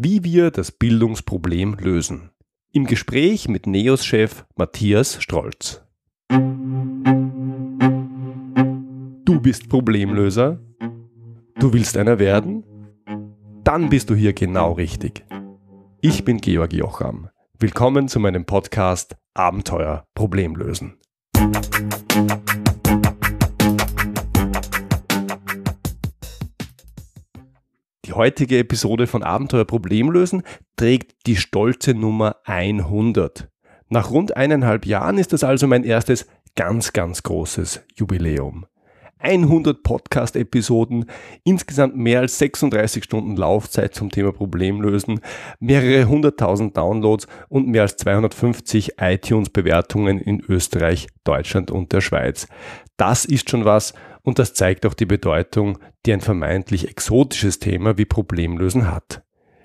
wie wir das Bildungsproblem lösen. Im Gespräch mit NEOS-Chef Matthias Strolz. Du bist Problemlöser? Du willst einer werden? Dann bist du hier genau richtig. Ich bin Georg Jocham. Willkommen zu meinem Podcast Abenteuer Problemlösen. Heutige Episode von Abenteuer Problemlösen trägt die stolze Nummer 100. Nach rund eineinhalb Jahren ist das also mein erstes ganz, ganz großes Jubiläum. 100 Podcast-Episoden, insgesamt mehr als 36 Stunden Laufzeit zum Thema Problemlösen, mehrere hunderttausend Downloads und mehr als 250 iTunes-Bewertungen in Österreich, Deutschland und der Schweiz. Das ist schon was und das zeigt auch die Bedeutung, die ein vermeintlich exotisches Thema wie Problemlösen hat.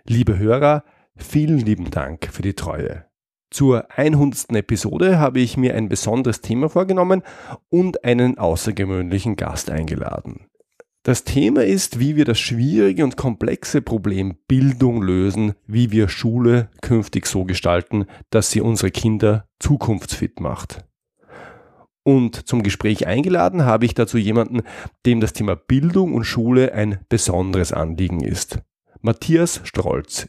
Liebe Hörer, vielen lieben Dank für die Treue. Zur 100. Episode habe ich mir ein besonderes Thema vorgenommen und einen außergewöhnlichen Gast eingeladen. Das Thema ist, wie wir das schwierige und komplexe Problem Bildung lösen, wie wir Schule künftig so gestalten, dass sie unsere Kinder zukunftsfit macht. Und zum Gespräch eingeladen habe ich dazu jemanden, dem das Thema Bildung und Schule ein besonderes Anliegen ist. Matthias Strolz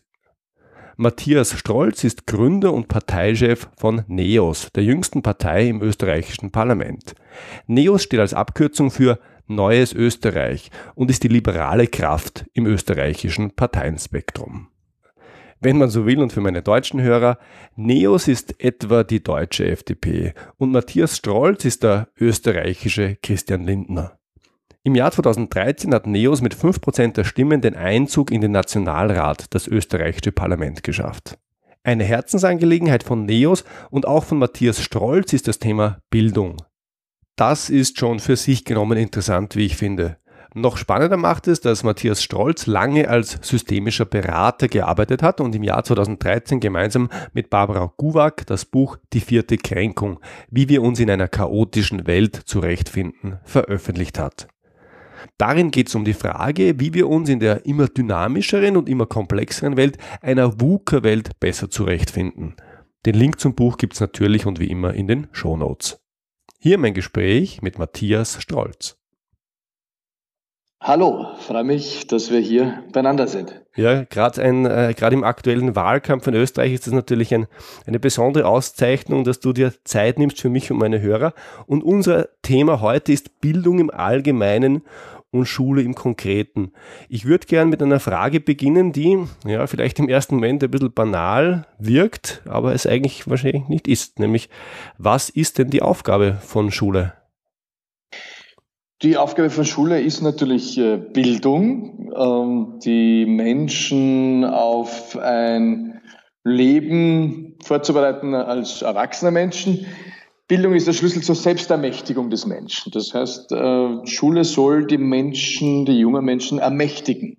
Matthias Strolz ist Gründer und Parteichef von NEOS, der jüngsten Partei im österreichischen Parlament. NEOS steht als Abkürzung für Neues Österreich und ist die liberale Kraft im österreichischen Parteienspektrum. Wenn man so will und für meine deutschen Hörer, NEOS ist etwa die deutsche FDP und Matthias Strolz ist der österreichische Christian Lindner. Im Jahr 2013 hat NEOS mit 5% der Stimmen den Einzug in den Nationalrat, das österreichische Parlament, geschafft. Eine Herzensangelegenheit von NEOS und auch von Matthias Strolz ist das Thema Bildung. Das ist schon für sich genommen interessant, wie ich finde. Noch spannender macht es, dass Matthias Strolz lange als systemischer Berater gearbeitet hat und im Jahr 2013 gemeinsam mit Barbara Guwak das Buch Die vierte Kränkung, wie wir uns in einer chaotischen Welt zurechtfinden, veröffentlicht hat. Darin geht es um die Frage, wie wir uns in der immer dynamischeren und immer komplexeren Welt einer VUCA-Welt besser zurechtfinden. Den Link zum Buch gibt es natürlich und wie immer in den Show Notes. Hier mein Gespräch mit Matthias Strolz. Hallo, freue mich, dass wir hier beieinander sind. Ja, gerade äh, im aktuellen Wahlkampf in Österreich ist das natürlich ein, eine besondere Auszeichnung, dass du dir Zeit nimmst für mich und meine Hörer. Und unser Thema heute ist Bildung im Allgemeinen und Schule im Konkreten. Ich würde gern mit einer Frage beginnen, die ja vielleicht im ersten Moment ein bisschen banal wirkt, aber es eigentlich wahrscheinlich nicht ist. Nämlich, was ist denn die Aufgabe von Schule? Die Aufgabe von Schule ist natürlich äh, Bildung, ähm, die Menschen auf ein Leben vorzubereiten als erwachsener Menschen, Bildung ist der Schlüssel zur Selbstermächtigung des Menschen. Das heißt, äh, Schule soll die Menschen, die jungen Menschen ermächtigen.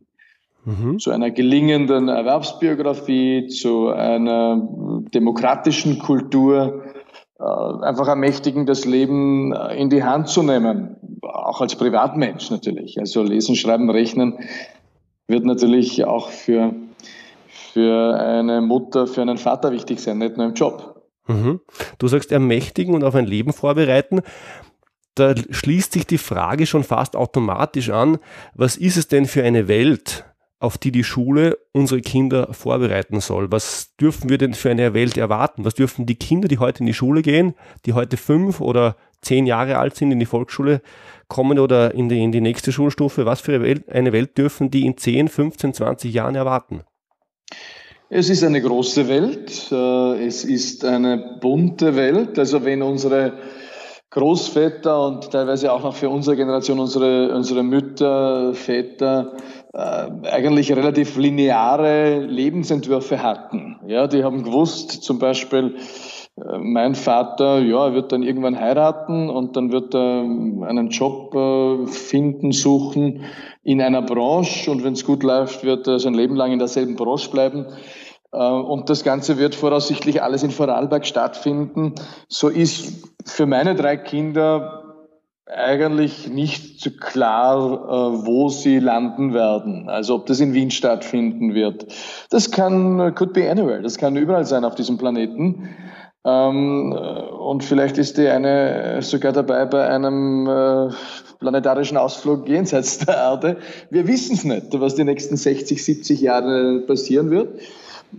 Mhm. Zu einer gelingenden Erwerbsbiografie, zu einer demokratischen Kultur, einfach ermächtigen, das Leben in die Hand zu nehmen. Auch als Privatmensch natürlich. Also lesen, schreiben, rechnen wird natürlich auch für, für eine Mutter, für einen Vater wichtig sein, nicht nur im Job. Mhm. Du sagst ermächtigen und auf ein Leben vorbereiten. Da schließt sich die Frage schon fast automatisch an, was ist es denn für eine Welt, auf die die Schule unsere Kinder vorbereiten soll? Was dürfen wir denn für eine Welt erwarten? Was dürfen die Kinder, die heute in die Schule gehen, die heute fünf oder zehn Jahre alt sind, in die Volksschule kommen oder in die, in die nächste Schulstufe, was für eine Welt, dürfen die in 10, 15, 20 Jahren erwarten? Es ist eine große Welt, äh, es ist eine bunte Welt. Also wenn unsere Großväter und teilweise auch noch für unsere Generation, unsere, unsere Mütter, Väter, eigentlich relativ lineare Lebensentwürfe hatten. Ja, die haben gewusst, zum Beispiel, äh, mein Vater, ja, er wird dann irgendwann heiraten und dann wird er einen Job finden, suchen in einer Branche und wenn es gut läuft, wird er sein Leben lang in derselben Branche bleiben. Äh, und das Ganze wird voraussichtlich alles in Vorarlberg stattfinden. So ist für meine drei Kinder eigentlich nicht klar, äh, wo sie landen werden. Also ob das in Wien stattfinden wird. Das kann, could be anywhere. Das kann überall sein auf diesem Planeten. Ähm, und vielleicht ist die eine sogar dabei bei einem äh, planetarischen Ausflug jenseits der Erde. Wir wissen es nicht, was die nächsten 60, 70 Jahre passieren wird.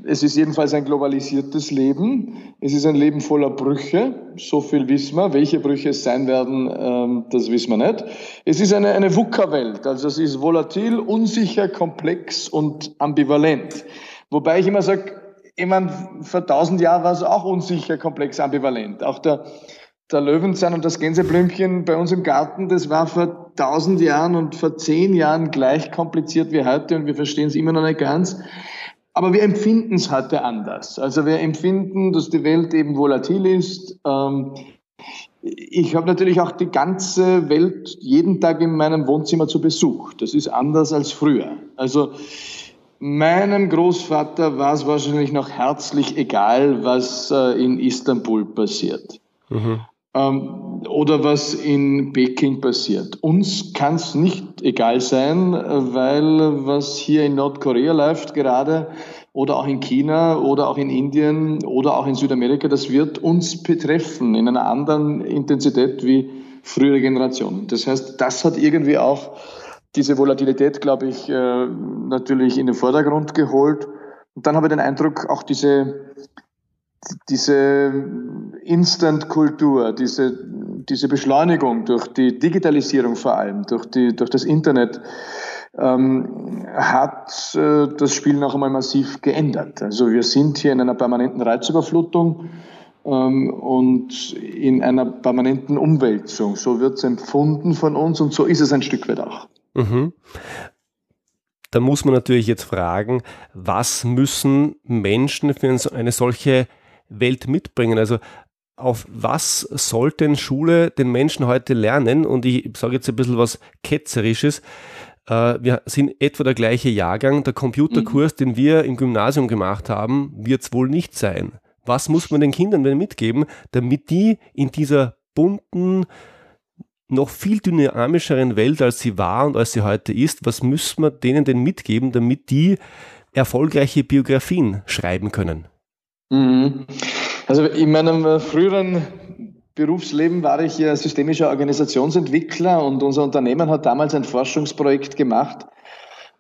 Es ist jedenfalls ein globalisiertes Leben. Es ist ein Leben voller Brüche. So viel wissen wir. Welche Brüche es sein werden, ähm, das wissen wir nicht. Es ist eine, eine VUCA-Welt. Also es ist volatil, unsicher, komplex und ambivalent. Wobei ich immer sage, ich meine, vor tausend Jahren war es auch unsicher, komplex, ambivalent. Auch der, der Löwenzahn und das Gänseblümchen bei uns im Garten, das war vor tausend Jahren und vor zehn Jahren gleich kompliziert wie heute und wir verstehen es immer noch nicht ganz. Aber wir empfinden es heute anders. Also wir empfinden, dass die Welt eben volatil ist. Ähm, ich habe natürlich auch die ganze Welt jeden Tag in meinem Wohnzimmer zu Besuch. Das ist anders als früher. Also meinem Großvater war es wahrscheinlich noch herzlich egal, was äh, in Istanbul passiert. Mhm. Ähm, oder was in Peking passiert. Uns kann es nicht egal sein, weil was hier in Nordkorea läuft gerade oder auch in China oder auch in Indien oder auch in Südamerika, das wird uns betreffen in einer anderen Intensität wie frühere Generationen. Das heißt, das hat irgendwie auch diese Volatilität, glaube ich, äh, natürlich in den Vordergrund geholt. Und dann habe ich den Eindruck, auch diese, diese Instant-Kultur, diese, diese Beschleunigung durch die Digitalisierung vor allem, durch, die, durch das Internet, ähm, hat äh, das Spiel noch einmal massiv geändert. Also wir sind hier in einer permanenten Reizüberflutung ähm, und in einer permanenten Umwälzung. So wird es empfunden von uns und so ist es ein Stück weit auch. Mhm. Da muss man natürlich jetzt fragen, was müssen Menschen für eine solche Welt mitbringen? Also auf was sollte Schule den Menschen heute lernen? Und ich sage jetzt ein bisschen was Ketzerisches. Äh, wir sind etwa der gleiche Jahrgang. Der Computerkurs, mhm. den wir im Gymnasium gemacht haben, wird es wohl nicht sein. Was muss man den Kindern denn mitgeben, damit die in dieser bunten, noch viel dynamischeren Welt, als sie war und als sie heute ist, was müssen wir denen denn mitgeben, damit die erfolgreiche Biografien schreiben können? Mhm. Also in meinem früheren Berufsleben war ich ja systemischer Organisationsentwickler und unser Unternehmen hat damals ein Forschungsprojekt gemacht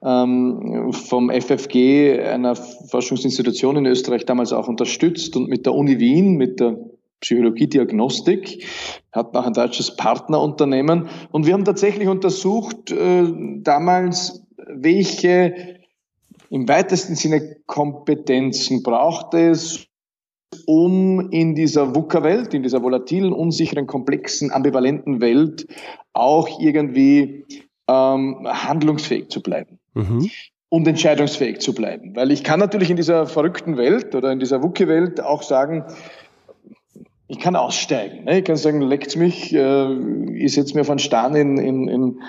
ähm, vom FFG, einer Forschungsinstitution in Österreich, damals auch unterstützt und mit der Uni Wien, mit der Psychologie-Diagnostik, hat noch ein deutsches Partnerunternehmen. Und wir haben tatsächlich untersucht äh, damals, welche im weitesten Sinne Kompetenzen braucht es, um in dieser VUCA-Welt, in dieser volatilen, unsicheren, komplexen, ambivalenten Welt auch irgendwie ähm, handlungsfähig zu bleiben. Mhm. Und entscheidungsfähig zu bleiben. Weil ich kann natürlich in dieser verrückten Welt oder in dieser WUKI-Welt auch sagen, ich kann aussteigen. Ne? Ich kann sagen, leckt mich, äh, ich setze mir von Stern in, in, in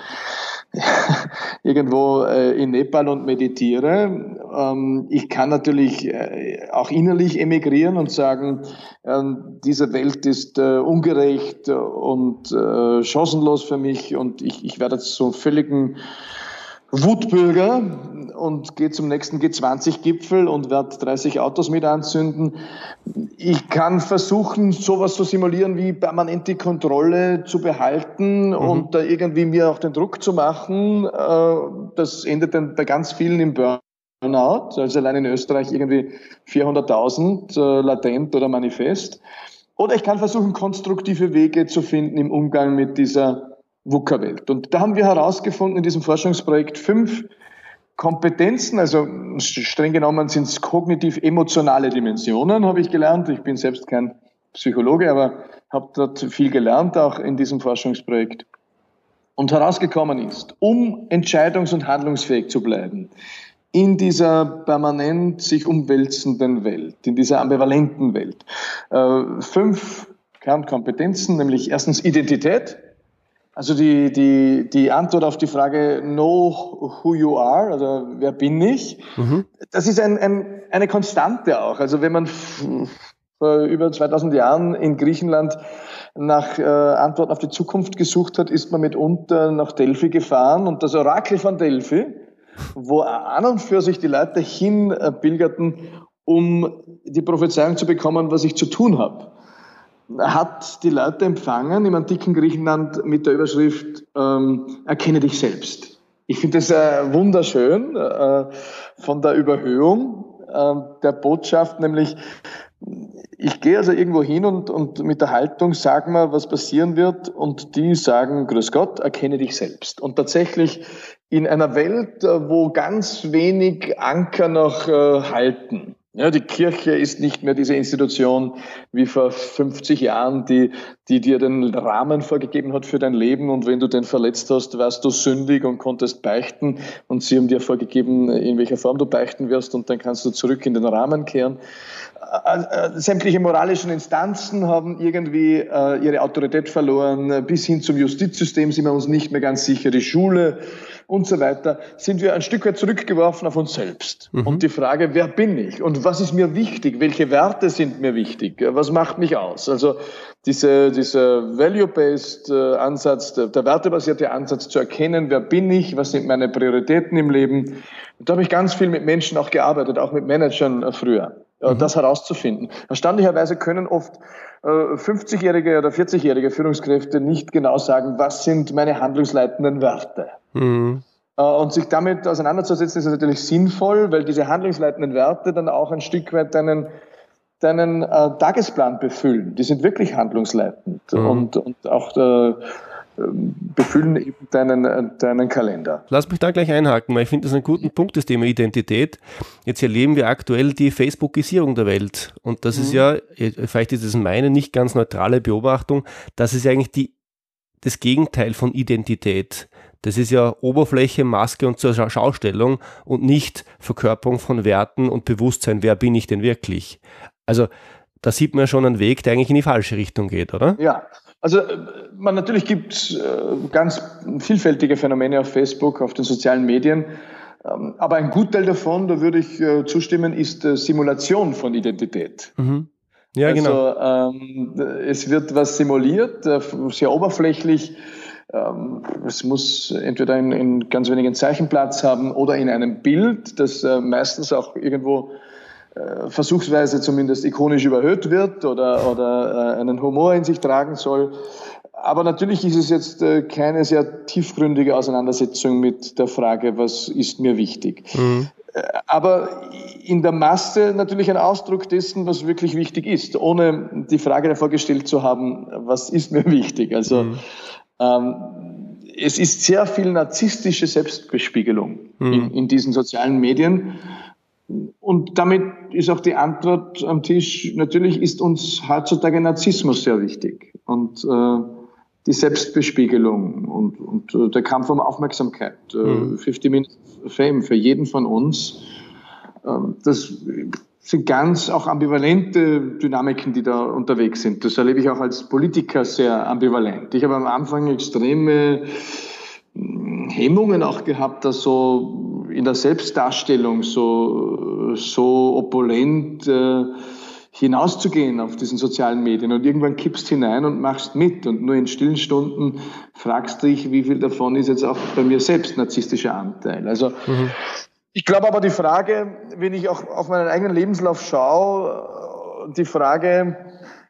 irgendwo äh, in Nepal und meditiere. Ähm, ich kann natürlich äh, auch innerlich emigrieren und sagen, äh, diese Welt ist äh, ungerecht und chancenlos für mich und ich, ich werde zu so völligen Wutbürger und gehe zum nächsten G20-Gipfel und werde 30 Autos mit anzünden. Ich kann versuchen, sowas zu simulieren wie permanent die Kontrolle zu behalten mhm. und da irgendwie mir auch den Druck zu machen. Äh, das endet dann bei ganz vielen im Burnout. Also allein in Österreich irgendwie 400.000 äh, latent oder manifest. Oder ich kann versuchen, konstruktive Wege zu finden im Umgang mit dieser VUCA-Welt. Und da haben wir herausgefunden in diesem Forschungsprojekt fünf Kompetenzen, also streng genommen sind es kognitiv-emotionale Dimensionen, habe ich gelernt. Ich bin selbst kein Psychologe, aber habe dort viel gelernt, auch in diesem Forschungsprojekt. Und herausgekommen ist, um entscheidungs- und handlungsfähig zu bleiben, in dieser permanent sich umwälzenden Welt, in dieser ambivalenten Welt, äh, fünf Kernkompetenzen, nämlich erstens Identität, also die, die, die Antwort auf die Frage Know who you are, oder wer bin ich, mhm. das ist ein, ein, eine Konstante auch. Also wenn man vor über 2000 Jahren in Griechenland nach äh, Antworten auf die Zukunft gesucht hat, ist man mitunter nach Delphi gefahren und das Orakel von Delphi, wo an und für sich die Leute hinpilgerten, äh, um die Prophezeiung zu bekommen, was ich zu tun habe, hat die Leute empfangen im antiken Griechenland mit der Überschrift ähm, Erkenne dich selbst. Ich finde das äh, wunderschön äh, von der Überhöhung äh, der Botschaft, nämlich ich gehe also irgendwo hin und, und mit der Haltung sag mal, was passieren wird und die sagen, grüß Gott, erkenne dich selbst. Und tatsächlich in einer Welt, äh, wo ganz wenig Anker noch äh, halten, ja, die Kirche ist nicht mehr diese Institution wie vor 50 Jahren, die, die dir den Rahmen vorgegeben hat für dein Leben. Und wenn du den verletzt hast, warst du sündig und konntest beichten. Und sie haben dir vorgegeben, in welcher Form du beichten wirst. Und dann kannst du zurück in den Rahmen kehren. Äh, äh, sämtliche moralischen Instanzen haben irgendwie äh, ihre Autorität verloren, bis hin zum Justizsystem sind wir uns nicht mehr ganz sicher, die Schule und so weiter, sind wir ein Stück weit zurückgeworfen auf uns selbst. Mhm. Und die Frage, wer bin ich und was ist mir wichtig, welche Werte sind mir wichtig, was macht mich aus? Also diese, dieser Value-Based Ansatz, der, der wertebasierte Ansatz zu erkennen, wer bin ich, was sind meine Prioritäten im Leben. da habe ich ganz viel mit Menschen auch gearbeitet, auch mit Managern früher mhm. das herauszufinden. Erstaunlicherweise können oft äh, 50-jährige oder 40-jährige Führungskräfte nicht genau sagen, was sind meine handlungsleitenden Werte. Mhm. Äh, und sich damit auseinanderzusetzen, ist natürlich sinnvoll, weil diese handlungsleitenden Werte dann auch ein Stück weit deinen, deinen äh, Tagesplan befüllen. Die sind wirklich handlungsleitend mhm. und, und auch äh, befüllen eben deinen, deinen Kalender. Lass mich da gleich einhaken, weil ich finde das einen guten Punkt, das Thema Identität. Jetzt erleben wir aktuell die Facebookisierung der Welt. Und das mhm. ist ja, vielleicht ist es meine nicht ganz neutrale Beobachtung, das ist eigentlich die, das Gegenteil von Identität. Das ist ja Oberfläche, Maske und zur Schaustellung und nicht Verkörperung von Werten und Bewusstsein, wer bin ich denn wirklich. Also da sieht man schon einen Weg, der eigentlich in die falsche Richtung geht, oder? Ja, also äh, man natürlich gibt äh, ganz vielfältige Phänomene auf Facebook, auf den sozialen Medien. Ähm, aber ein Gutteil davon, da würde ich äh, zustimmen, ist Simulation von Identität. Mhm. Ja, also, genau. Ähm, es wird was simuliert, sehr oberflächlich. Ähm, es muss entweder in, in, ganz wenigen Zeichen Platz haben oder in einem Bild, das meistens auch irgendwo versuchsweise zumindest ikonisch überhöht wird oder, oder äh, einen Humor in sich tragen soll. Aber natürlich ist es jetzt äh, keine sehr tiefgründige Auseinandersetzung mit der Frage, was ist mir wichtig. Mhm. Aber in der Masse natürlich ein Ausdruck dessen, was wirklich wichtig ist, ohne die Frage davor gestellt zu haben, was ist mir wichtig. Also mhm. ähm, es ist sehr viel narzisstische Selbstbespiegelung mhm. in, in diesen sozialen Medien. Und damit ist auch die Antwort am Tisch, natürlich ist uns heutzutage Narzissmus sehr wichtig und äh, die Selbstbespiegelung und, und äh, der Kampf um Aufmerksamkeit, äh, mhm. 50 Minutes Fame für jeden von uns. Äh, das sind ganz auch ambivalente Dynamiken, die da unterwegs sind. Das erlebe ich auch als Politiker sehr ambivalent. Ich habe am Anfang extreme hm, Hemmungen auch gehabt, da so in der Selbstdarstellung so, so opulent äh, hinauszugehen auf diesen sozialen Medien und irgendwann kippst hinein und machst mit und nur in stillen Stunden fragst dich, wie viel davon ist jetzt auch bei mir selbst narzisstischer Anteil. Also mhm. ich glaube aber die Frage, wenn ich auch auf meinen eigenen Lebenslauf schaue, die Frage,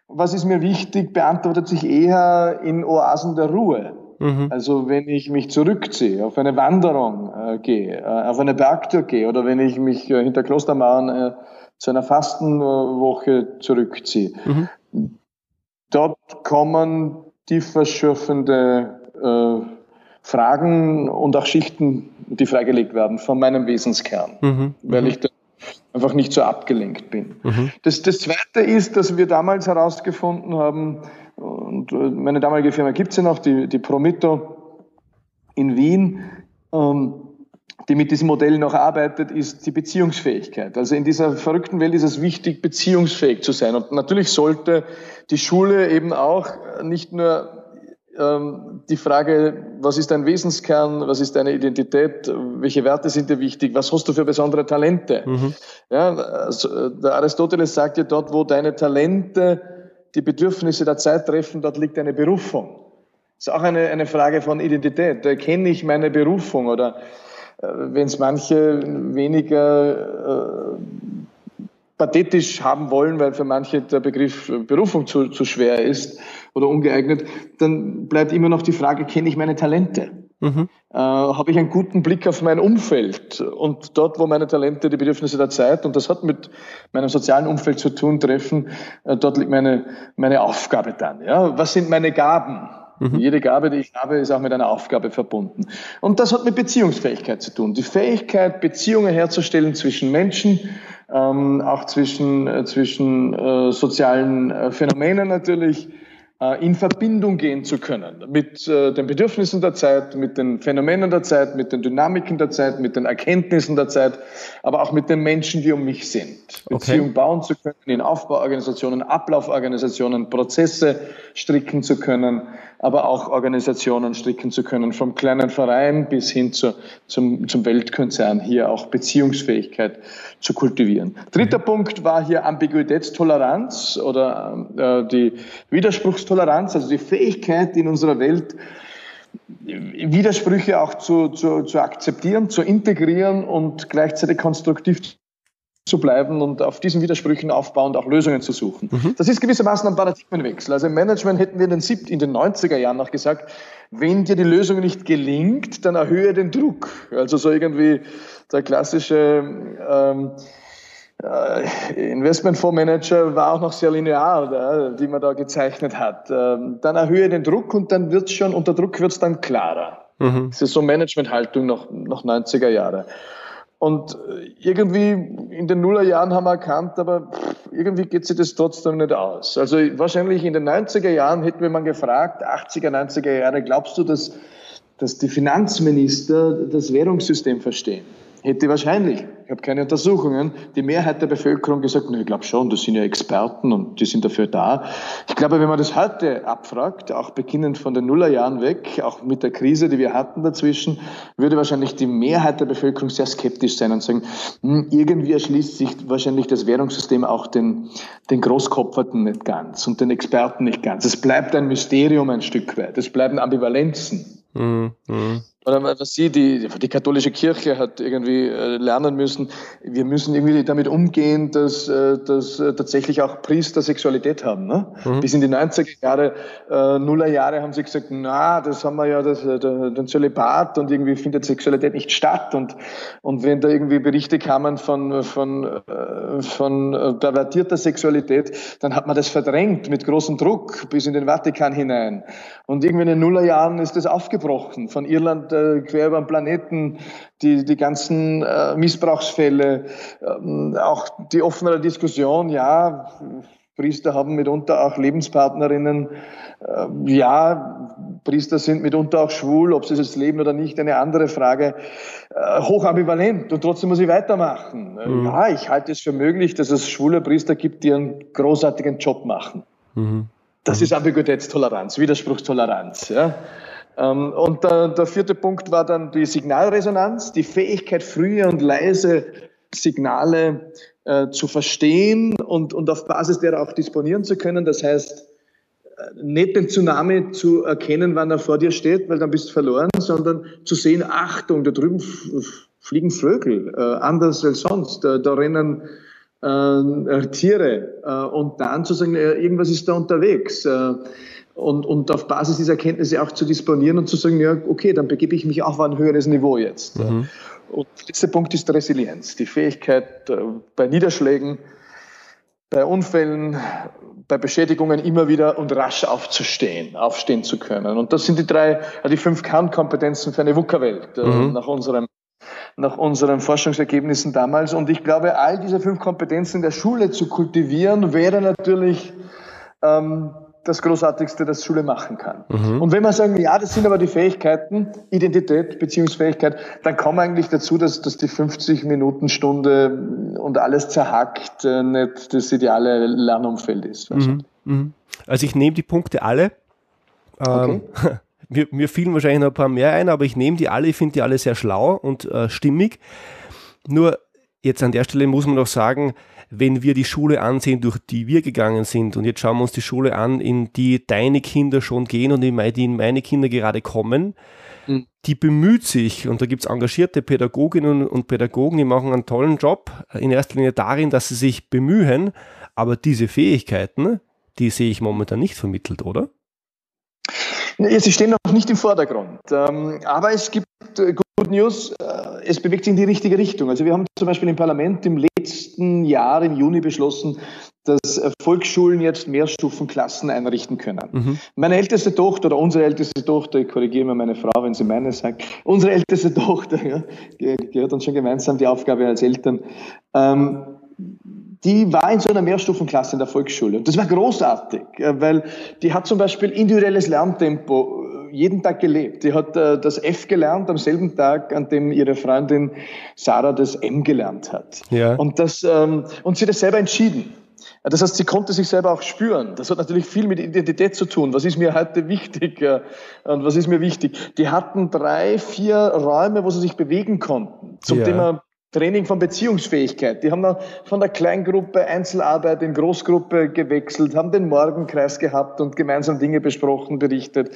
was ist mir wichtig, beantwortet sich eher in Oasen der Ruhe. Mhm. Also wenn ich mich zurückziehe, auf eine Wanderung äh, gehe, äh, auf eine Bergtour gehe oder wenn ich mich äh, hinter Klostermauern äh, zu einer Fastenwoche zurückziehe, mhm. dort kommen die verschürfende äh, Fragen und auch Schichten, die freigelegt werden von meinem Wesenskern, mhm. weil mhm. ich da einfach nicht so abgelenkt bin. Mhm. Das, das Zweite ist, dass wir damals herausgefunden haben, und äh, meine damalige Firma gibt es ja noch, die, die Promito in Wien, ähm, die mit diesem Modell noch arbeitet, ist die Beziehungsfähigkeit. Also in dieser verrückten Welt ist es wichtig, beziehungsfähig zu sein. Und natürlich sollte die Schule eben auch nicht nur die Frage, was ist dein Wesenskern, was ist deine Identität, welche Werte sind dir wichtig, was hast du für besondere Talente? Mhm. Ja, also der Aristoteles sagt ja, dort, wo deine Talente die Bedürfnisse der Zeit treffen, dort liegt deine Berufung. Das ist auch eine, eine Frage von Identität. Erkenne ich meine Berufung oder äh, wenn es manche weniger äh, pathetisch haben wollen, weil für manche der Begriff Berufung zu, zu schwer ist oder ungeeignet, dann bleibt immer noch die Frage, kenne ich meine Talente? Mhm. Äh, Habe ich einen guten Blick auf mein Umfeld und dort, wo meine Talente die Bedürfnisse der Zeit, und das hat mit meinem sozialen Umfeld zu tun, treffen, äh, dort liegt meine, meine Aufgabe dann. Ja? Was sind meine Gaben? Mhm. Jede Gabe, die ich habe, ist auch mit einer Aufgabe verbunden. Und das hat mit Beziehungsfähigkeit zu tun. Die Fähigkeit, Beziehungen herzustellen zwischen Menschen, ähm, auch zwischen, äh, zwischen äh, sozialen äh, Phänomenen natürlich, in Verbindung gehen zu können mit äh, den Bedürfnissen der Zeit, mit den Phänomenen der Zeit, mit den Dynamiken der Zeit, mit den Erkenntnissen der Zeit, aber auch mit den Menschen, die um mich sind. Beziehung okay. bauen zu können, in Aufbauorganisationen, Ablauforganisationen, Prozesse stricken zu können, aber auch Organisationen stricken zu können, vom kleinen Verein bis hin zu, zum, zum Weltkonzern, hier auch Beziehungsfähigkeit zu kultivieren. Dritter Punkt war hier Ambiguitätstoleranz oder äh, die Widerspruchstoleranz, also die Fähigkeit in unserer Welt, Widersprüche auch zu, zu, zu akzeptieren, zu integrieren und gleichzeitig konstruktiv zu bleiben und auf diesen Widersprüchen aufbauend auch Lösungen zu suchen. Mhm. Das ist gewissermaßen ein Paradigmenwechsel. Also im Management hätten wir in den, 70, in den 90er Jahren noch gesagt, wenn dir die Lösung nicht gelingt, dann erhöhe den Druck. Also so irgendwie der klassische ähm, äh, Investmentfondsmanager war auch noch sehr linear, da, die man da gezeichnet hat. Ähm, dann erhöhe den Druck und dann wird schon, unter Druck wird es dann klarer. Mhm. Das ist so Managementhaltung noch, noch 90er Jahre. Und äh, irgendwie in den Nullerjahren haben wir erkannt, aber irgendwie geht sich das trotzdem nicht aus. Also wahrscheinlich in den 90er Jahren hätten wir mal gefragt, 80er, 90er Jahre, glaubst du, dass, dass die Finanzminister das Währungssystem verstehen? Hätte wahrscheinlich ich habe keine Untersuchungen, die Mehrheit der Bevölkerung gesagt, ich glaube schon, das sind ja Experten und die sind dafür da. Ich glaube, wenn man das heute abfragt, auch beginnend von den Nullerjahren weg, auch mit der Krise, die wir hatten dazwischen, würde wahrscheinlich die Mehrheit der Bevölkerung sehr skeptisch sein und sagen, hm, irgendwie erschließt sich wahrscheinlich das Währungssystem auch den, den Großkopferten nicht ganz und den Experten nicht ganz. Es bleibt ein Mysterium ein Stück weit. Es bleiben Ambivalenzen. Mhm. Oder was sie, die, die katholische Kirche hat irgendwie äh, lernen müssen, wir müssen irgendwie damit umgehen, dass, äh, dass äh, tatsächlich auch Priester Sexualität haben. Ne? Mhm. Bis in die 90er Jahre, äh, Nullerjahre haben sie gesagt, na, das haben wir ja, das, den Zölibat und irgendwie findet Sexualität nicht statt. Und, und wenn da irgendwie Berichte kamen von, von, von pervertierter Sexualität, dann hat man das verdrängt mit großem Druck bis in den Vatikan hinein. Und irgendwie in den Nullerjahren ist das aufgebrochen. Von Irland äh, quer über den Planeten, die, die ganzen äh, Missbrauchsfälle, äh, auch die offenere Diskussion, ja, Priester haben mitunter auch Lebenspartnerinnen, äh, ja, Priester sind mitunter auch schwul, ob sie es jetzt leben oder nicht, eine andere Frage. Äh, hoch ambivalent und trotzdem muss ich weitermachen. Mhm. Ja, ich halte es für möglich, dass es schwule Priester gibt, die einen großartigen Job machen. Mhm. Das ist Ambiguitätstoleranz, Widerspruchstoleranz. Ja. Ähm, und der, der vierte Punkt war dann die Signalresonanz, die Fähigkeit, frühe und leise Signale äh, zu verstehen und, und auf Basis derer auch disponieren zu können. Das heißt, äh, nicht den Tsunami zu erkennen, wann er vor dir steht, weil dann bist du verloren, sondern zu sehen, Achtung, da drüben fliegen Vögel, äh, anders als sonst, da, da rennen äh, Tiere äh, und dann zu sagen, äh, irgendwas ist da unterwegs. Äh, und, und auf Basis dieser Kenntnisse auch zu disponieren und zu sagen, ja, okay, dann begebe ich mich auch auf ein höheres Niveau jetzt. Mhm. Und der letzte Punkt ist Resilienz, die Fähigkeit äh, bei Niederschlägen, bei Unfällen, bei Beschädigungen immer wieder und rasch aufzustehen, aufstehen zu können. Und das sind die drei, die fünf Kernkompetenzen für eine VUCA-Welt mhm. nach unserem nach unseren Forschungsergebnissen damals. Und ich glaube, all diese fünf Kompetenzen in der Schule zu kultivieren, wäre natürlich ähm, das Großartigste, das Schule machen kann. Mhm. Und wenn wir sagen, ja, das sind aber die Fähigkeiten, Identität, Beziehungsfähigkeit, dann kommen eigentlich dazu, dass, dass die 50 Minuten Stunde und alles zerhackt äh, nicht das ideale Lernumfeld ist. Mhm. Mhm. Also ich nehme die Punkte alle Ähm, okay. mir, mir fielen wahrscheinlich noch ein paar mehr ein, aber ich nehme die alle, ich finde die alle sehr schlau und äh, stimmig. Nur jetzt an der Stelle muss man doch sagen, wenn wir die Schule ansehen, durch die wir gegangen sind, und jetzt schauen wir uns die Schule an, in die deine Kinder schon gehen und in die meine Kinder gerade kommen, mhm. die bemüht sich, und da gibt es engagierte Pädagoginnen und Pädagogen, die machen einen tollen Job, in erster Linie darin, dass sie sich bemühen, aber diese Fähigkeiten, die sehe ich momentan nicht vermittelt, oder? Sie stehen noch nicht im Vordergrund. Ähm, aber es gibt äh, Good News, äh, es bewegt sich in die richtige Richtung. Also wir haben zum Beispiel im Parlament im letzten Jahr im Juni beschlossen, dass äh, Volksschulen jetzt Mehrstufenklassen einrichten können. Mhm. Meine älteste Tochter oder unsere älteste Tochter, ich korrigiere mal meine Frau, wenn sie meine sagt, unsere älteste Tochter, ja, die, hat dann schon gemeinsam die Aufgabe als Eltern, ähm, die war in so einer Mehrstufenklasse in der Volksschule. Und das war großartig, weil die hat zum Beispiel individuelles Lerntempo äh, jeden Tag gelebt. Die hat äh, das F gelernt am selben Tag, an dem ihre Freundin Sarah das M gelernt hat. Ja. Und, das, ähm, und sie hat das selber entschieden. Das heißt, sie konnte sich selber auch spüren. Das hat natürlich viel mit Identität zu tun. Was ist mir heute wichtig und was ist mir wichtig? Die hatten drei, vier Räume, wo sie sich bewegen konnten. Zum ja. Thema Training von Beziehungsfähigkeit. Die haben dann von der Kleingruppe Einzelarbeit in Großgruppe gewechselt, haben den Morgenkreis gehabt und gemeinsam Dinge besprochen, berichtet,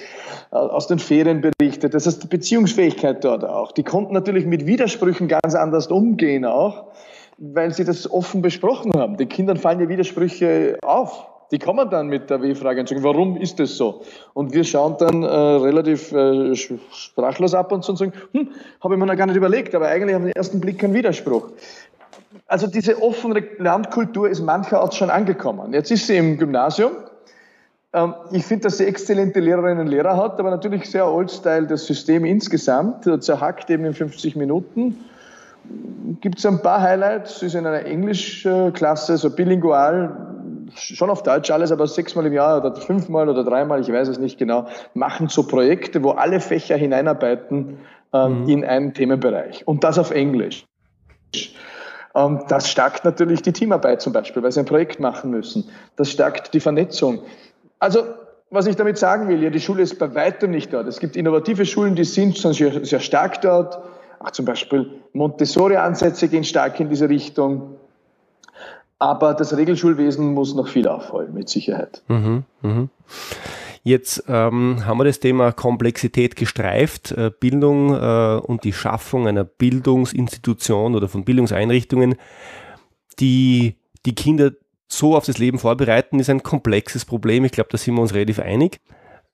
äh, aus den Ferien berichtet. Das heißt, Beziehungsfähigkeit dort auch. Die konnten natürlich mit Widersprüchen ganz anders umgehen auch, weil sie das offen besprochen haben. Den Kindern fallen ja Widersprüche auf die kommen dann mit der W-Frage und sagen, warum ist das so? Und wir schauen dann äh, relativ äh, sprachlos ab und, sagen, hm, habe ich mir noch gar nicht überlegt, aber eigentlich den ersten Blick kein Widerspruch. Also diese offene Lernkultur ist mancherorts schon angekommen. Jetzt ist sie im Gymnasium. Ähm, ich finde, dass sie exzellente Lehrerinnen und Lehrer hat, aber natürlich sehr old-style das System insgesamt, zerhackt eben in 50 Minuten gibt es ein paar Highlights. Sie ist in einer Englischklasse, so bilingual, schon auf Deutsch alles, aber sechsmal im Jahr oder fünfmal oder dreimal, ich weiß es nicht genau, machen so Projekte, wo alle Fächer hineinarbeiten ähm, mhm. in einen Themenbereich. Und das auf Englisch. Ähm, das stärkt natürlich die Teamarbeit zum Beispiel, weil sie ein Projekt machen müssen. Das stärkt die Vernetzung. Also, was ich damit sagen will, ja, die Schule ist bei weitem nicht dort. Es gibt innovative Schulen, die sind schon sehr, sehr stark dort. Auch zum Beispiel Montessori-Ansätze gehen stark in diese Richtung. Aber das Regelschulwesen muss noch viel aufholen, mit Sicherheit. Mhm, mh. Jetzt ähm, haben wir das Thema Komplexität gestreift, äh, Bildung äh, und die Schaffung einer Bildungsinstitution oder von Bildungseinrichtungen, die die Kinder so auf das Leben vorbereiten, ist ein komplexes Problem. Ich glaube, da sind wir uns relativ einig.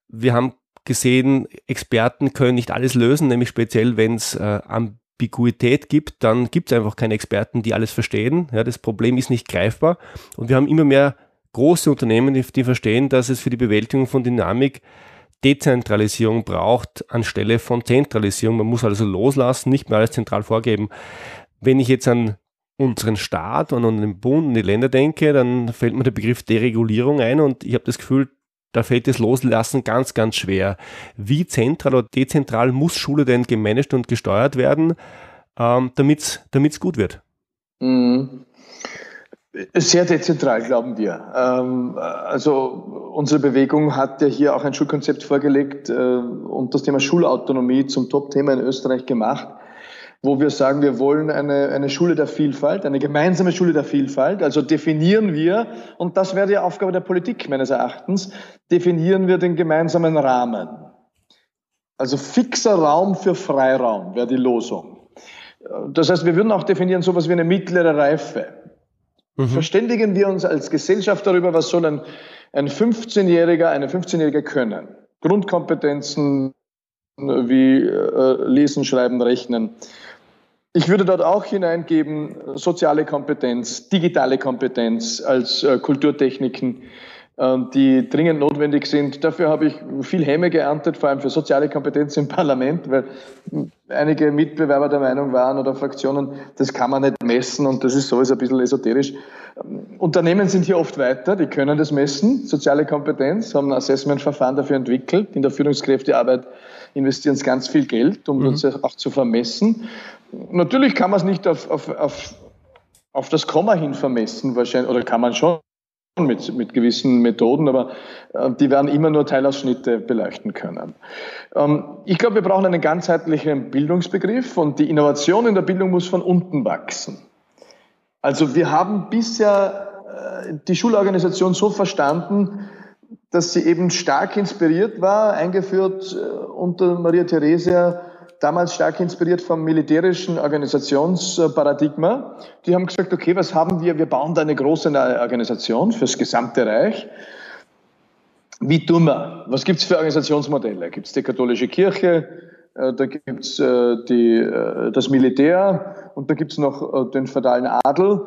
Wir haben gesehen, Experten können nicht alles lösen, nämlich speziell, wenn es äh, Ambiguität gibt, dann gibt es einfach keine Experten, die alles verstehen. Ja, das Problem ist nicht greifbar. Und wir haben immer mehr große Unternehmen, die, die verstehen, dass es für die Bewältigung von Dynamik Dezentralisierung braucht anstelle von Zentralisierung. Man muss also loslassen, nicht mehr alles zentral vorgeben. Wenn ich jetzt an unseren Staat und an den Bund und die Länder denke, dann fällt mir der Begriff Deregulierung ein und ich habe das Gefühl, da fällt das Loslassen ganz, ganz schwer. Wie zentral oder dezentral muss Schule denn gemanagt und gesteuert werden, ähm, damit es gut wird? Mhm. Sehr dezentral, glauben wir. Ähm, also unsere Bewegung hat ja hier auch ein Schulkonzept vorgelegt äh, und das Thema Schulautonomie zum Top-Thema in Österreich gemacht wo wir sagen, wir wollen eine, eine Schule der Vielfalt, eine gemeinsame Schule der Vielfalt. Also definieren wir, und das wäre die Aufgabe der Politik meines Erachtens, definieren wir den gemeinsamen Rahmen. Also fixer Raum für Freiraum wäre die Losung. Das heißt, wir würden auch definieren sowas wie eine mittlere Reife. Mhm. Verständigen wir uns als Gesellschaft darüber, was soll ein, ein 15-Jähriger, eine 15-Jährige können? Grundkompetenzen wie äh, Lesen, Schreiben, Rechnen. Ich würde dort auch hineingeben soziale Kompetenz, digitale Kompetenz als äh, Kulturtechniken, die dringend notwendig sind. Dafür habe ich viel Häme geerntet, vor allem für soziale Kompetenz im Parlament, weil einige Mitbewerber der Meinung waren oder Fraktionen, das kann man nicht messen und das ist sowieso ein bisschen esoterisch. Unternehmen sind hier oft weiter, die können das messen, soziale Kompetenz, haben ein Assessmentverfahren dafür entwickelt. In der Führungskräftearbeit investieren sie ganz viel Geld, um mhm. das auch zu vermessen. Natürlich kann man es nicht auf, auf, auf, auf das Komma hin vermessen, wahrscheinlich, oder kann man schon. Mit, mit gewissen Methoden, aber äh, die werden immer nur Teilausschnitte beleuchten können. Ähm, ich glaube, wir brauchen einen ganzheitlichen Bildungsbegriff und die Innovation in der Bildung muss von unten wachsen. Also wir haben bisher äh, die Schulorganisation so verstanden, dass sie eben stark inspiriert war, eingeführt äh, unter Maria Theresia damals stark inspiriert vom militärischen Organisationsparadigma. Die haben gesagt, okay, was haben wir? Wir bauen da eine große Organisation fürs gesamte Reich. Wie tun wir? Was gibt es für Organisationsmodelle? Gibt es die katholische Kirche? Äh, da gibt es äh, äh, das Militär und da gibt es noch den feudalen Adel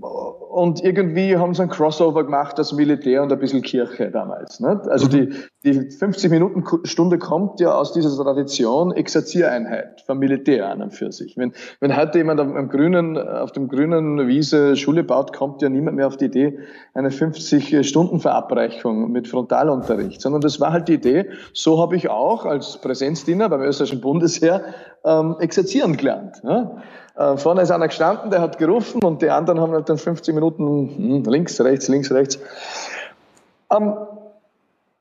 und irgendwie haben sie ein Crossover gemacht, das Militär und ein bisschen Kirche damals. Nicht? Also die, die 50 Minuten Stunde kommt ja aus dieser Tradition Exerziereinheit vom Militär an und für sich. Wenn, wenn heute jemand am, grünen, auf dem grünen Wiese Schule baut, kommt ja niemand mehr auf die Idee, eine 50 Stunden Verabreichung mit Frontalunterricht, sondern das war halt die Idee, so habe ich auch als Präsenzdiener beim österreichischen Bundesheer ähm, exerzieren gelernt. Ja? Äh, vorne ist einer gestanden, der hat gerufen und die anderen haben halt dann 50 Minuten hm, links, rechts, links, rechts. Ähm,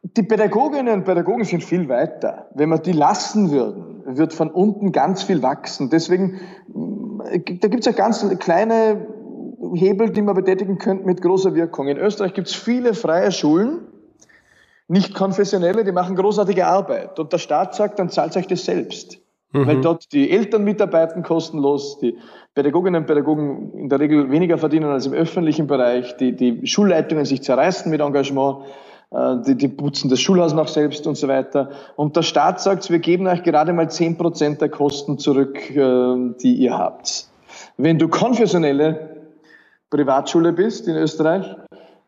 die Pädagoginnen und Pädagogen sind viel weiter. Wenn wir die lassen würden, wird von unten ganz viel wachsen. Deswegen, äh, da gibt es ja ganz kleine Hebel, die man betätigen könnte mit großer Wirkung. In Österreich gibt es viele freie Schulen, nicht konfessionelle, die machen großartige Arbeit. Und der Staat sagt, dann zahlt euch das selbst. Mhm. Weil dort die Eltern mitarbeiten kostenlos, die Pädagoginnen und Pädagogen in der Regel weniger verdienen als im öffentlichen Bereich, die, die Schulleitungen sich zerreißen mit Engagement, äh, die, die putzen das Schulhaus noch selbst und so weiter. Und der Staat sagt, wir geben euch gerade mal zehn Prozent der Kosten zurück, äh, die ihr habt. Wenn du konfessionelle Privatschule bist in Österreich,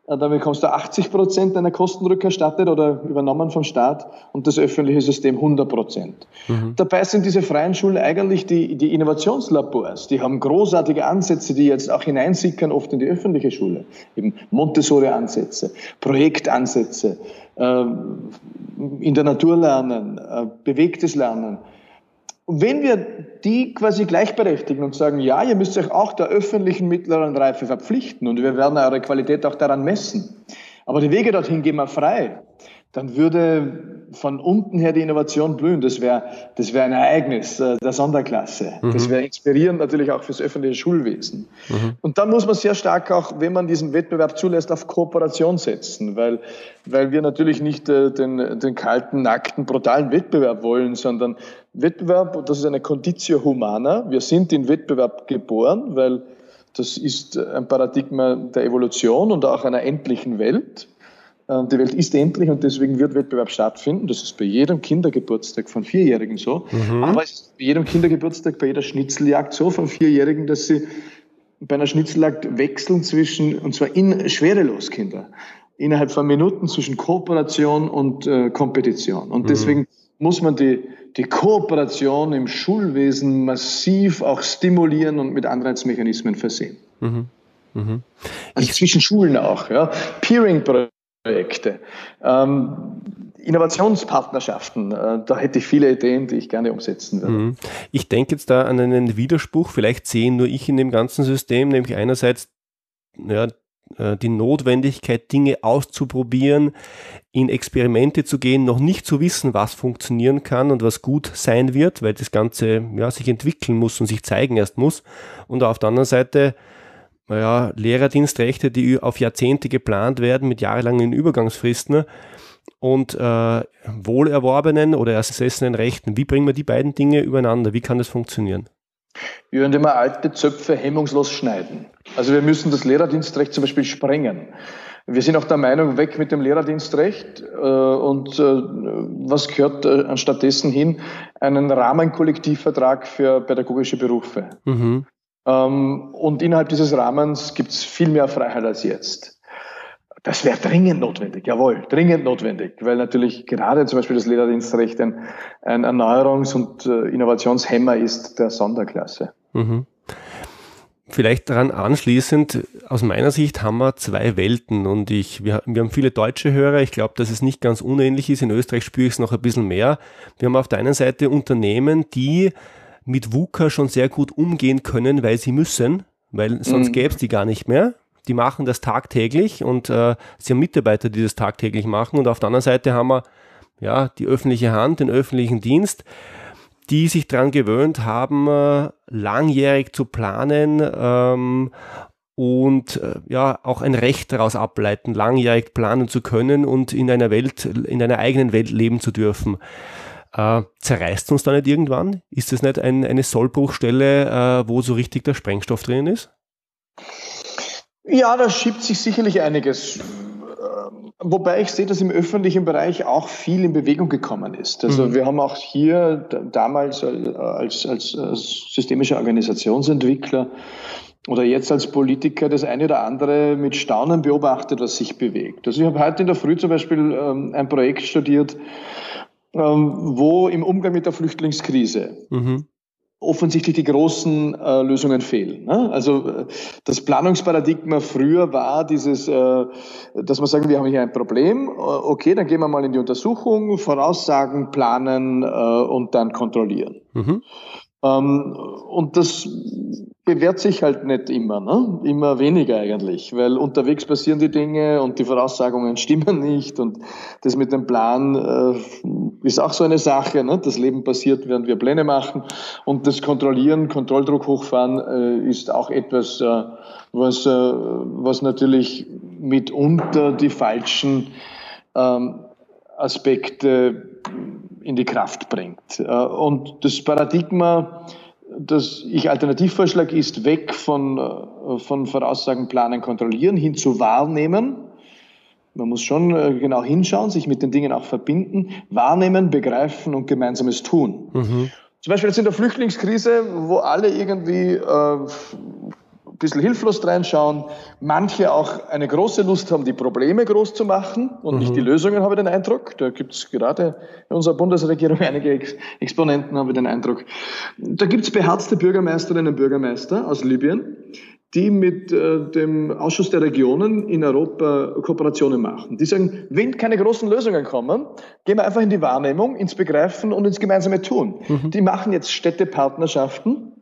äh, dann bekommst du 80 Prozent deiner Kosten rückerstattet oder übernommen vom Staat und das öffentliche System 100 Prozent. Mhm. Dabei sind diese freien Schulen eigentlich die, die Innovationslabors. Die haben großartige Ansätze, die jetzt auch hineinsickern, oft in die öffentliche Schule. Eben Montessori-Ansätze, Projektansätze, äh, in der Natur lernen, äh, bewegtes Lernen. Und wenn wir die quasi gleichberechtigen und sagen, ja, ihr müsst euch auch der öffentlichen mittleren Reife verpflichten und wir werden eure Qualität auch daran messen. Aber die Wege dorthin gehen wir frei dann würde von unten her die Innovation blühen. Das wäre das wäre ein Ereignis äh, der Sonderklasse. Mhm. Das wäre inspirierend natürlich auch fürs öffentliche Schulwesen. Mhm. Und dann muss man sehr stark auch, wenn man diesen Wettbewerb zulässt, auf Kooperation setzen, weil, weil wir natürlich nicht äh, den, den kalten, nackten, brutalen Wettbewerb wollen, sondern Wettbewerb, das ist eine Conditio Humana. Wir sind in Wettbewerb geboren, weil das ist ein Paradigma der Evolution und auch einer endlichen Welt. Äh, die Welt ist endlich und deswegen wird Wettbewerb stattfinden. Das ist bei jedem Kindergeburtstag von Vierjährigen so. Mhm. Aber es ist bei jedem Kindergeburtstag, bei jeder Schnitzeljagd so von Vierjährigen, dass sie bei einer Schnitzeljagd wechseln zwischen, und zwar in, schwerelos Kinder, innerhalb von Minuten zwischen Kooperation und äh, Kompetition. Und mhm. Muss man die, die Kooperation im Schulwesen massiv auch stimulieren und mit Anreizmechanismen versehen. Mhm. Mhm. Also zwischen Schulen auch, ja. Peering-Projekte Projekte. Ähm, Innovationspartnerschaften, äh, da hätte ich viele Ideen, die ich gerne umsetzen würde. Mhm. Ich denke jetzt da an einen Widerspruch, vielleicht sehen nur ich in dem ganzen System, nämlich einerseits ja, die Notwendigkeit, Dinge auszuprobieren, in Experimente zu gehen, noch nicht zu wissen, was funktionieren kann und was gut sein wird, weil das Ganze ja, sich entwickeln muss und sich zeigen erst muss. Und auf der anderen Seite naja, Lehrerdienstrechte, die auf Jahrzehnte geplant werden mit jahrelangen Übergangsfristen und äh, wohlerworbenen oder ersessenen Rechten. Wie bringen wir die beiden Dinge übereinander? Wie kann das funktionieren? Wir werden immer alte Zöpfe hemmungslos schneiden. Also wir müssen das Lehrerdienstrecht zum Beispiel sprengen. Wir sind auch der Meinung, weg mit dem Lehrerdienstrecht äh, und äh, was gehört äh, anstattdessen hin? Einen Rahmenkollektivvertrag für pädagogische Berufe. Mhm. Ähm, und innerhalb dieses Rahmens gibt es viel mehr Freiheit als jetzt. Das wäre dringend notwendig, jawohl, dringend notwendig, weil natürlich gerade zum Beispiel das Lehrerdienstrecht ein, ein Erneuerungs- und äh, Innovationshemmer ist der Sonderklasse. Mhm. Vielleicht daran anschließend, aus meiner Sicht haben wir zwei Welten und ich, wir, wir haben viele deutsche Hörer. Ich glaube, dass es nicht ganz unähnlich ist. In Österreich spüre ich es noch ein bisschen mehr. Wir haben auf der einen Seite Unternehmen, die mit VUCA schon sehr gut umgehen können, weil sie müssen, weil sonst mhm. gäbe es die gar nicht mehr. Die machen das tagtäglich und äh, sie haben Mitarbeiter, die das tagtäglich machen. Und auf der anderen Seite haben wir ja die öffentliche Hand, den öffentlichen Dienst, die sich daran gewöhnt haben, äh, langjährig zu planen ähm, und äh, ja auch ein Recht daraus ableiten, langjährig planen zu können und in einer Welt, in einer eigenen Welt leben zu dürfen. Äh, zerreißt uns da nicht irgendwann? Ist das nicht ein, eine Sollbruchstelle, äh, wo so richtig der Sprengstoff drin ist? Ja, da schiebt sich sicherlich einiges. Wobei ich sehe, dass im öffentlichen Bereich auch viel in Bewegung gekommen ist. Also mhm. wir haben auch hier damals als, als, als systemischer Organisationsentwickler oder jetzt als Politiker das eine oder andere mit Staunen beobachtet, was sich bewegt. Also ich habe heute in der Früh zum Beispiel ähm, ein Projekt studiert, ähm, wo im Umgang mit der Flüchtlingskrise mhm. Offensichtlich die großen äh, Lösungen fehlen. Ne? Also äh, das Planungsparadigma früher war dieses, äh, dass man sagen, wir haben hier ein Problem, äh, okay, dann gehen wir mal in die Untersuchung, Voraussagen, planen äh, und dann kontrollieren. Mhm. Ähm, und das bewährt sich halt nicht immer, ne? immer weniger eigentlich, weil unterwegs passieren die Dinge und die Voraussagungen stimmen nicht und das mit dem Plan äh, ist auch so eine Sache. Ne? Das Leben passiert, während wir Pläne machen und das Kontrollieren, Kontrolldruck hochfahren äh, ist auch etwas, äh, was, äh, was natürlich mitunter die falschen ähm, Aspekte in die Kraft bringt. Äh, und das Paradigma, das ich alternativ vorschlage, ist weg von, äh, von Voraussagen, Planen, Kontrollieren hin zu Wahrnehmen. Man muss schon äh, genau hinschauen, sich mit den Dingen auch verbinden, wahrnehmen, begreifen und gemeinsames tun. Mhm. Zum Beispiel jetzt in der Flüchtlingskrise, wo alle irgendwie äh, ein bisschen hilflos reinschauen, manche auch eine große Lust haben, die Probleme groß zu machen und mhm. nicht die Lösungen, habe ich den Eindruck. Da gibt es gerade in unserer Bundesregierung einige Ex Exponenten, habe ich den Eindruck. Da gibt es beherzte Bürgermeisterinnen und Bürgermeister aus Libyen, die mit äh, dem Ausschuss der Regionen in Europa Kooperationen machen. Die sagen, wenn keine großen Lösungen kommen, gehen wir einfach in die Wahrnehmung, ins Begreifen und ins gemeinsame Tun. Mhm. Die machen jetzt Städtepartnerschaften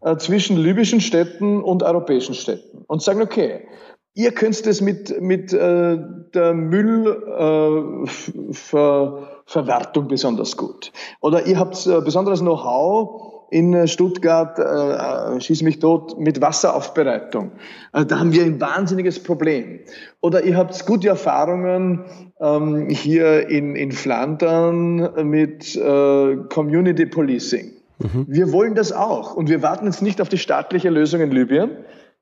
äh, zwischen libyschen Städten und europäischen Städten und sagen, okay, ihr könnt es mit, mit äh, der Müllverwertung äh, besonders gut. Oder ihr habt äh, besonderes Know-how in Stuttgart, äh, schieß mich tot, mit Wasseraufbereitung. Äh, da haben wir ein wahnsinniges Problem. Oder ihr habt gute Erfahrungen ähm, hier in, in Flandern mit äh, Community Policing. Mhm. Wir wollen das auch. Und wir warten jetzt nicht auf die staatliche Lösung in Libyen,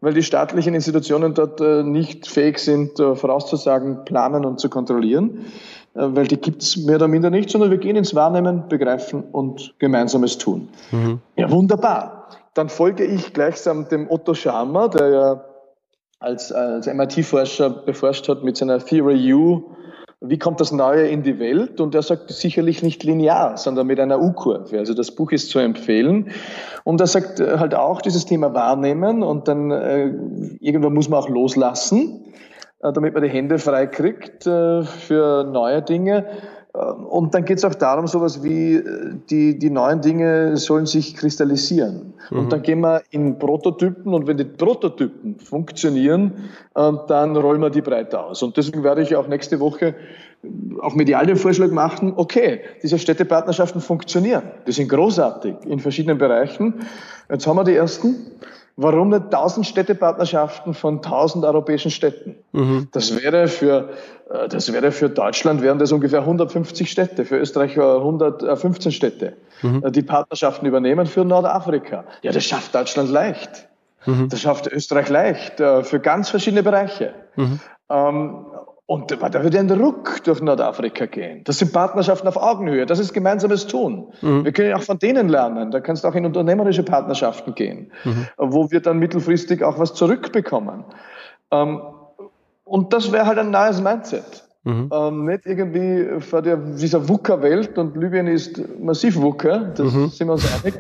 weil die staatlichen Institutionen dort äh, nicht fähig sind, äh, vorauszusagen, planen und zu kontrollieren, äh, weil die gibt's mehr oder minder nicht, sondern wir gehen ins Wahrnehmen, begreifen und Gemeinsames tun. Mhm. Ja, wunderbar. Dann folge ich gleichsam dem Otto Scharmer, der ja als, als MIT-Forscher beforscht hat mit seiner Theory U wie kommt das Neue in die Welt? Und er sagt sicherlich nicht linear, sondern mit einer U-Kurve. Also das Buch ist zu empfehlen. Und er sagt äh, halt auch dieses Thema wahrnehmen und dann äh, irgendwann muss man auch loslassen, äh, damit man die Hände frei kriegt äh, für neue Dinge. Ähm, und dann geht es auch darum, sowas wie äh, die, die neuen Dinge sollen sich kristallisieren. Mhm. Und dann gehen wir in Prototypen und wenn die Prototypen funktionieren, äh, dann rollen wir die breit aus. Und deswegen werde ich auch nächste Woche auch medial den Vorschlag machen, okay, diese Städtepartnerschaften funktionieren. Die sind großartig in verschiedenen Bereichen. Jetzt haben wir die ersten. Warum nicht 1000 Städtepartnerschaften von 1000 europäischen Städten? Mhm. Das wäre für, äh, das wäre für Deutschland wären das ungefähr 150 Städte, für Österreich 115 Städte, mhm. Äh, die Partnerschaften übernehmen für Nordafrika. Ja, das schafft Deutschland leicht. Mhm. Das schafft Österreich leicht, äh, für ganz verschiedene Bereiche. Mhm. Ähm, und da wird ein Ruck durch Nordafrika gehen. Das sind Partnerschaften auf Augenhöhe. Das ist gemeinsames Tun. Mhm. Wir können auch von denen lernen. Da kannst du auch in unternehmerische Partnerschaften gehen, mhm. wo wir dann mittelfristig auch was zurückbekommen. Ähm, und das wäre halt ein neues Mindset. Mhm. Ähm, nicht irgendwie vor der, dieser VUCA-Welt und Libyen ist massiv VUCA, das mhm. sind wir uns einig,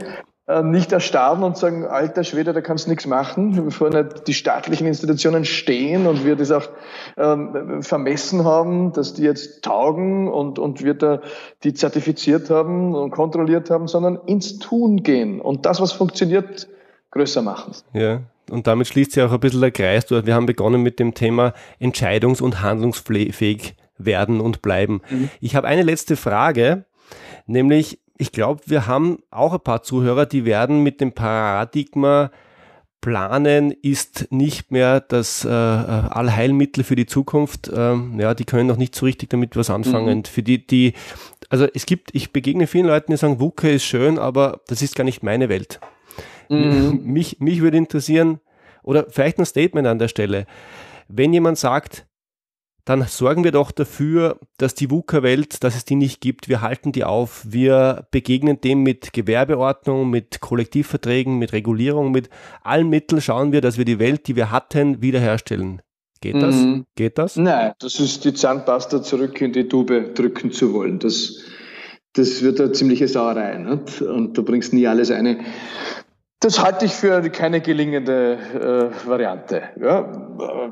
nicht erstarren und sagen, alter Schwede, da kannst du nichts machen, bevor nicht die staatlichen Institutionen stehen und wir das auch ähm, vermessen haben, dass die jetzt taugen und, und wir da die zertifiziert haben und kontrolliert haben, sondern ins Tun gehen und das, was funktioniert, größer machen. Ja, und damit schließt sich auch ein bisschen der Kreis. Wir haben begonnen mit dem Thema entscheidungs- und handlungsfähig werden und bleiben. Mhm. Ich habe eine letzte Frage, nämlich ich glaube, wir haben auch ein paar Zuhörer, die werden mit dem Paradigma Planen ist nicht mehr das äh, Allheilmittel für die Zukunft. Ähm, ja, die können noch nicht so richtig damit was anfangen. Mhm. Für die, die, also es gibt, ich begegne vielen Leuten, die sagen, WUKA ist schön, aber das ist gar nicht meine Welt. Mhm. Mich, mich würde interessieren, oder vielleicht ein Statement an der Stelle. Wenn jemand sagt, dann sorgen wir doch dafür, dass die VUCA-Welt, dass es die nicht gibt. Wir halten die auf. Wir begegnen dem mit Gewerbeordnung, mit Kollektivverträgen, mit Regulierung, mit allen Mitteln schauen wir, dass wir die Welt, die wir hatten, wiederherstellen. Geht das? Mhm. Geht das? Nein, das ist die Zahnpasta zurück in die Tube drücken zu wollen. Das, das wird eine ziemliche Sauerei. Nicht? Und du bringst nie alles eine. Das halte ich für keine gelingende äh, Variante. Ja,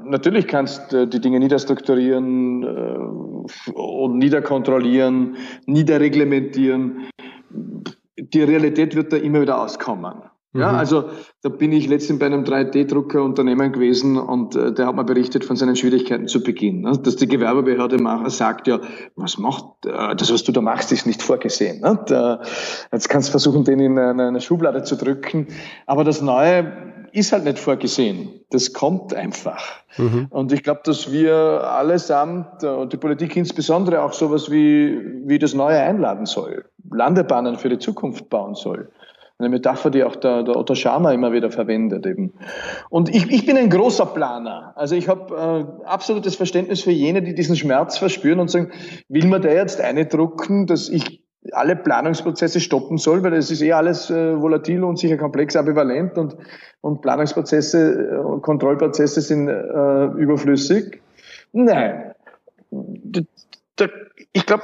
natürlich kannst du die Dinge niederstrukturieren äh, und niederkontrollieren, niederreglementieren. Die Realität wird da immer wieder auskommen. Ja, mhm. also da bin ich letztens bei einem 3D-Drucker-Unternehmen gewesen und äh, der hat mir berichtet von seinen Schwierigkeiten zu Beginn. Ne? Dass die Gewerbebehörde macht, sagt, ja, was macht, äh, das, was du da machst, ist nicht vorgesehen. Ne? Da, jetzt kannst du versuchen, den in eine, eine Schublade zu drücken. Aber das Neue ist halt nicht vorgesehen. Das kommt einfach. Mhm. Und ich glaube, dass wir allesamt, und die Politik insbesondere auch sowas wie, wie das Neue einladen soll, Landebahnen für die Zukunft bauen soll. Eine Metapher, die auch der, der Otto Schama immer wieder verwendet eben. Und ich, ich bin ein großer Planer. Also ich habe äh, absolutes Verständnis für jene, die diesen Schmerz verspüren und sagen, will man da jetzt eine drucken, dass ich alle Planungsprozesse stoppen soll, weil es ist eh alles äh, volatil und sicher komplex, ambivalent und, und Planungsprozesse und äh, Kontrollprozesse sind äh, überflüssig. Nein. Ich glaube,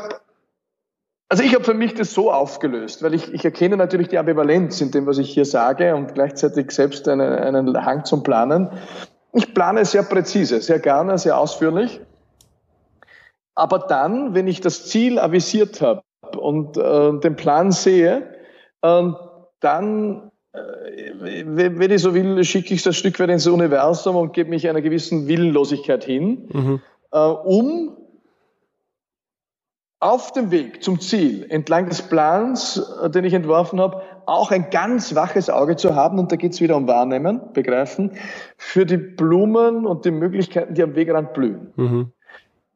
also ich habe für mich das so aufgelöst, weil ich, ich erkenne natürlich die Ambivalenz in dem, was ich hier sage und gleichzeitig selbst eine, einen Hang zum Planen. Ich plane sehr präzise, sehr gerne, sehr ausführlich. Aber dann, wenn ich das Ziel avisiert habe und äh, den Plan sehe, äh, dann, äh, wenn ich so will, schicke ich das Stück weit ins Universum und gebe mich einer gewissen Willenlosigkeit hin, mhm. äh, um auf dem Weg zum Ziel, entlang des Plans, äh, den ich entworfen habe, auch ein ganz waches Auge zu haben, und da geht es wieder um Wahrnehmen, begreifen, für die Blumen und die Möglichkeiten, die am Wegrand blühen. Mhm.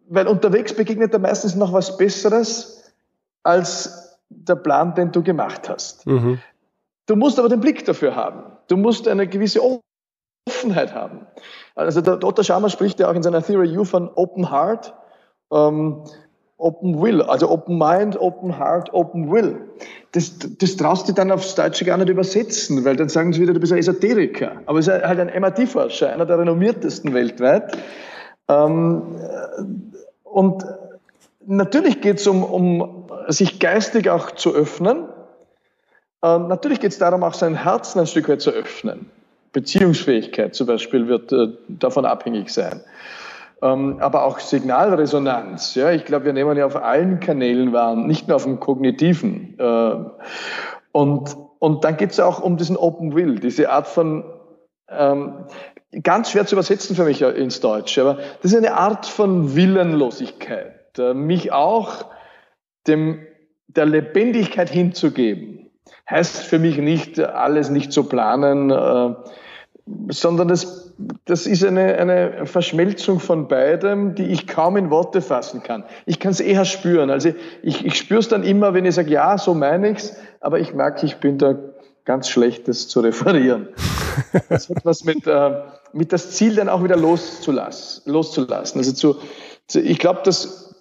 Weil unterwegs begegnet da meistens noch was Besseres als der Plan, den du gemacht hast. Mhm. Du musst aber den Blick dafür haben. Du musst eine gewisse Offenheit haben. Also der Dr. Sharma spricht ja auch in seiner Theory U von Open Heart. Ähm, Open Will, also Open Mind, Open Heart, Open Will. Das, das traust du dann aufs Deutsche gar nicht übersetzen, weil dann sagen sie wieder, du bist ein Esoteriker. Aber es ist halt ein MIT-Forscher, einer der renommiertesten weltweit. Ähm, und natürlich geht es um, um sich geistig auch zu öffnen. Ähm, natürlich geht es darum, auch sein Herzen ein Stück weit zu öffnen. Beziehungsfähigkeit zum Beispiel wird äh, davon abhängig sein. Ähm, aber auch Signalresonanz. Ja, ich glaube, wir nehmen ja auf allen Kanälen wahr, nicht nur auf dem kognitiven. Äh, und, und dann geht es auch um diesen Open Will, diese Art von, ähm, ganz schwer zu übersetzen für mich ins Deutsche, aber das ist eine Art von Willenlosigkeit, äh, mich auch dem, der Lebendigkeit hinzugeben. Heißt für mich nicht, alles nicht zu planen, äh, sondern das das ist eine, eine Verschmelzung von beidem, die ich kaum in Worte fassen kann. Ich kann es eher spüren. Also ich, ich spüre es dann immer, wenn ich sage, ja, so meine ich's, aber ich merke, ich bin da ganz schlecht, das zu referieren. Das hat was mit, äh, mit das Ziel dann auch wieder loszulassen. loszulassen. Also zu, zu ich glaube, dass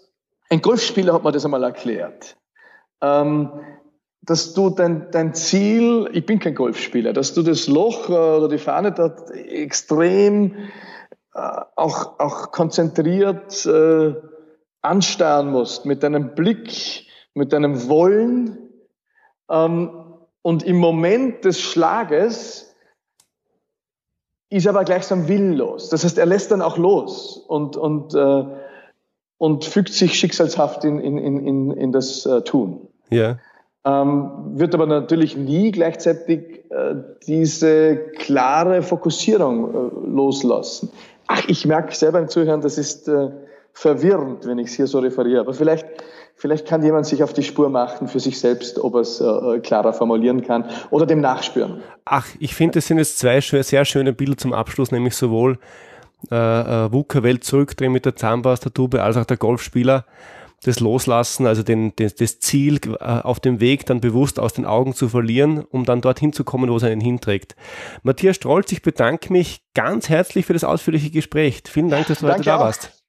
ein Golfspieler hat mir das einmal erklärt. Ähm, dass du dein, dein Ziel, ich bin kein Golfspieler, dass du das Loch äh, oder die Fahne dort extrem äh, auch, auch konzentriert äh, ansteuern musst, mit deinem Blick, mit deinem Wollen. Ähm, und im Moment des Schlages ist er aber gleichsam willenlos. Das heißt, er lässt dann auch los und, und, äh, und fügt sich schicksalshaft in, in, in, in das äh, Tun. Ja. Ähm, wird aber natürlich nie gleichzeitig äh, diese klare Fokussierung äh, loslassen. Ach, ich merke selber im Zuhören, das ist äh, verwirrend, wenn ich es hier so referiere. Aber vielleicht, vielleicht kann jemand sich auf die Spur machen für sich selbst, ob er es äh, klarer formulieren kann oder dem nachspüren. Ach, ich finde, es sind jetzt zwei sehr schöne Bilder zum Abschluss, nämlich sowohl äh, äh, Wuka-Welt zurückdrehen mit der Zahnpasta-Tube als auch der Golfspieler das Loslassen, also den, den, das Ziel äh, auf dem Weg dann bewusst aus den Augen zu verlieren, um dann dorthin zu kommen, wo es einen hinträgt. Matthias Strolz, ich bedanke mich ganz herzlich für das ausführliche Gespräch. Vielen Dank, dass du Danke heute da auch. warst.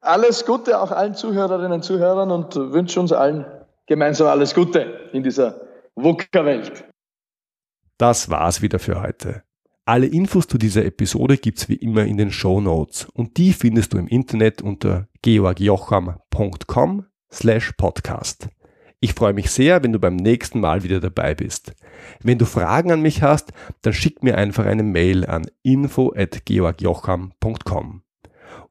Alles Gute auch allen Zuhörerinnen und Zuhörern und wünsche uns allen gemeinsam alles Gute in dieser VUCA-Welt. Das war's wieder für heute. Alle Infos zu dieser Episode gibt's wie immer in den Show Notes und die findest du im Internet unter georgjocham.com slash podcast. Ich freue mich sehr, wenn du beim nächsten Mal wieder dabei bist. Wenn du Fragen an mich hast, dann schick mir einfach eine Mail an info at georgjocham.com.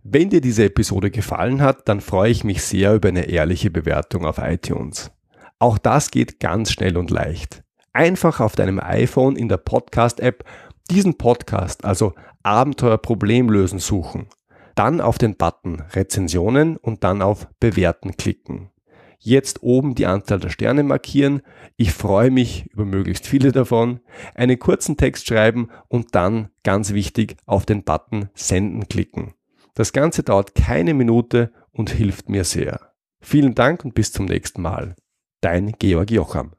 Wenn dir diese Episode gefallen hat, dann freue ich mich sehr über eine ehrliche Bewertung auf iTunes. Auch das geht ganz schnell und leicht. Einfach auf deinem iPhone in der Podcast-App diesen Podcast, also Abenteuer Problemlösen suchen, dann auf den Button Rezensionen und dann auf Bewerten klicken. Jetzt oben die Anzahl der Sterne markieren. Ich freue mich über möglichst viele davon. Einen kurzen Text schreiben und dann, ganz wichtig, auf den Button Senden klicken. Das Ganze dauert keine Minute und hilft mir sehr. Vielen Dank und bis zum nächsten Mal. Dein Georg Jocham.